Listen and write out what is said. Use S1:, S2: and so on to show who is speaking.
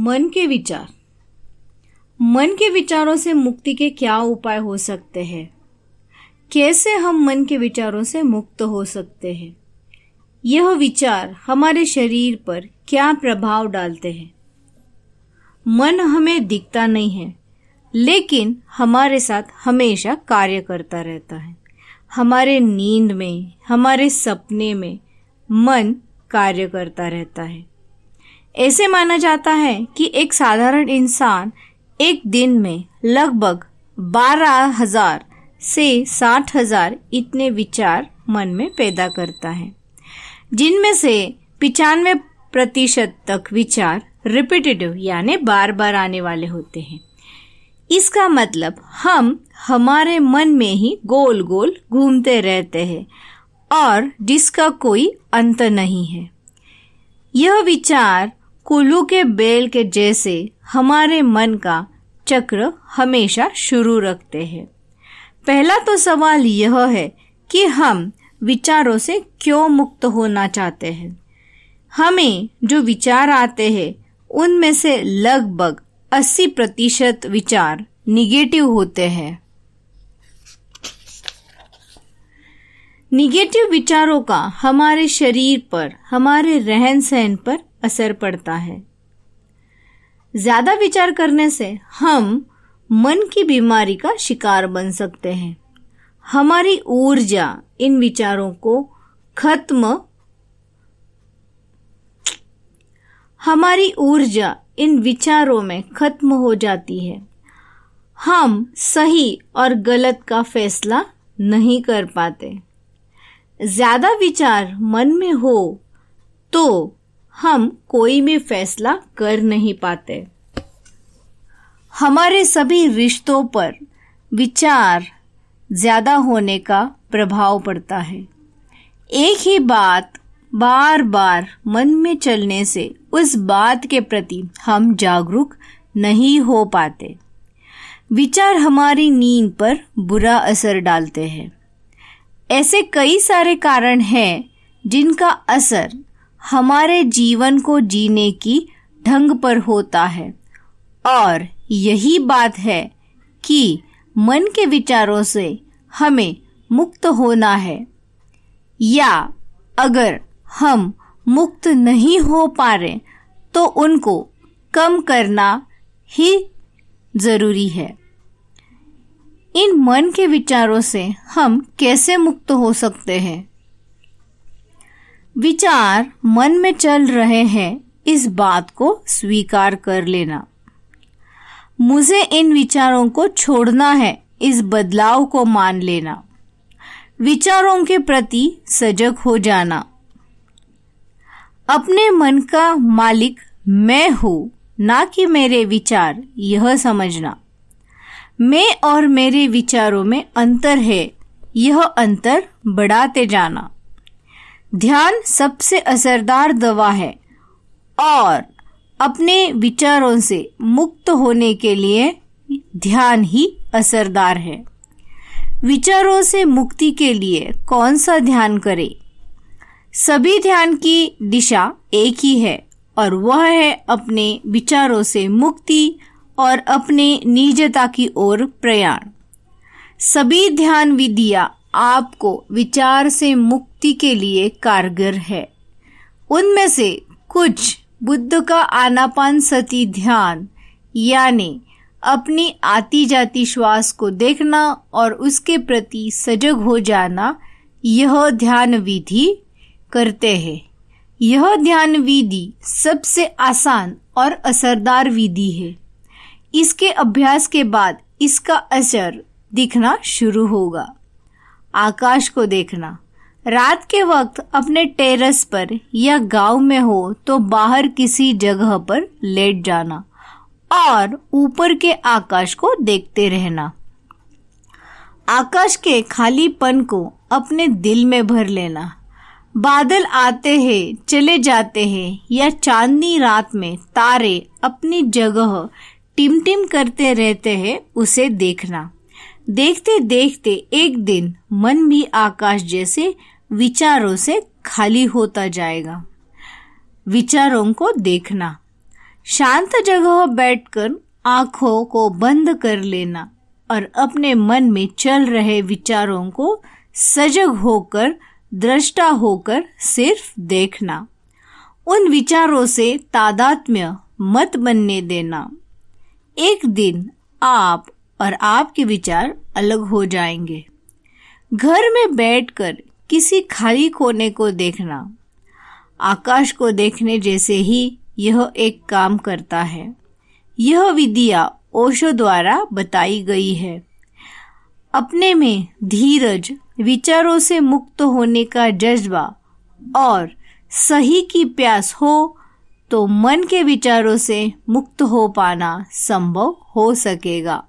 S1: मन के विचार। मन के विचारों से मुक्ति के क्या उपाय हो सकते हैं? कैसे हम मन के विचारों से मुक्त हो सकते हैं? यह विचार हमारे शरीर पर क्या प्रभाव डालते हैं? मन हमें दिखता नहीं है, लेकिन हमारे साथ हमेशा कार्य करता रहता है। हमारे नींद में, हमारे सपने में मन कार्य करता रहता है। ऐसे माना जाता है कि एक साधारण इंसान एक दिन में लगभग बारह हज़ार से साठ हज़ार इतने विचार मन में पैदा करता है। जिनमें से पिचानवे प्रतिशत तक विचार रिपीटेटिव यानी बार बार आने वाले होते हैं। इसका मतलब हम हमारे मन में ही गोल गोल घूमते रहते हैं और जिसका कोई अंत नहीं है। यह विचार कुल्लू के बेल के जैसे हमारे मन का चक्र हमेशा शुरू रखते हैं। पहला तो सवाल यह है कि हम विचारों से क्यों मुक्त होना चाहते हैं? हमें जो विचार आते हैं, उनमें से लगभग 80 प्रतिशत विचार निगेटिव होते हैं। निगेटिव विचारों का हमारे शरीर पर, हमारे रहन सहन पर असर पड़ता है। ज़्यादा विचार करने से हम मन की बीमारी का शिकार बन सकते हैं। हमारी ऊर्जा इन विचारों को खत्म, हमारी ऊर्जा इन विचारों में खत्म हो जाती है। हम सही और गलत का फैसला नहीं कर पाते। ज़्यादा विचार मन में हो तो हम कोई भी फैसला कर नहीं पाते। हमारे सभी रिश्तों पर विचार ज़्यादा होने का प्रभाव पड़ता है। एक ही बात बार बार मन में चलने से उस बात के प्रति हम जागरूक नहीं हो पाते। विचार हमारी नींद पर बुरा असर डालते हैं। ऐसे कई सारे कारण हैं जिनका असर हमारे जीवन को जीने की ढंग पर होता है। और यही बात है कि मन के विचारों से हमें मुक्त होना है। या अगर हम मुक्त नहीं हो पा रहे तो उनको कम करना ही ज़रूरी है। इन मन के विचारों से हम कैसे मुक्त हो सकते हैं? विचार मन में चल रहे हैं, इस बात को स्वीकार कर लेना। मुझे इन विचारों को छोड़ना है, इस बदलाव को मान लेना। विचारों के प्रति सजग हो जाना। अपने मन का मालिक मैं हूँ, ना कि मेरे विचार, यह समझना। मैं और मेरे विचारों में अंतर है, यह अंतर बढ़ाते जाना। ध्यान सबसे असरदार दवा है और अपने विचारों से मुक्त होने के लिए ध्यान ही असरदार है। विचारों से मुक्ति के लिए कौन सा ध्यान करें? सभी ध्यान की दिशा एक ही है और वह है अपने विचारों से मुक्ति और अपने निजता की ओर प्रयाण। सभी ध्यान विधियाँ आपको विचार से मुक्ति के लिए कारगर है। उनमें से कुछ बुद्ध का आनापान सती ध्यान, यानी अपनी आती जाती श्वास को देखना और उसके प्रति सजग हो जाना, यह ध्यान विधि करते हैं। यह ध्यान विधि सबसे आसान और असरदार विधि है। इसके अभ्यास के बाद इसका असर दिखना शुरू होगा। आकाश को देखना। रात के वक्त अपने टेरेस पर या गाँव में हो तो बाहर किसी जगह पर लेट जाना और ऊपर के आकाश को देखते रहना। आकाश के खालीपन को अपने दिल में भर लेना। बादल आते हैं, चले जाते हैं या चांदनी रात में तारे अपनी जगह टिम टिम करते रहते हैं, उसे देखना। देखते देखते एक दिन मन भी आकाश जैसे विचारों से खाली होता जाएगा। विचारों को देखना, शांत जगह बैठकर आँखों को बंद कर लेना और अपने मन में चल रहे विचारों को सजग होकर, दृष्टा होकर सिर्फ़ देखना। उन विचारों से तादात्म्य मत बनने देना। एक दिन आप और आपके विचार अलग हो जाएँगे। घर में बैठकर किसी खाली कोने को देखना, आकाश को देखने जैसे ही यह एक काम करता है। यह विधिया ओशो द्वारा बताई गई है। अपने में धीरज, विचारों से मुक्त होने का जज्बा और सही की प्यास हो तो मन के विचारों से मुक्त हो पाना संभव हो सकेगा।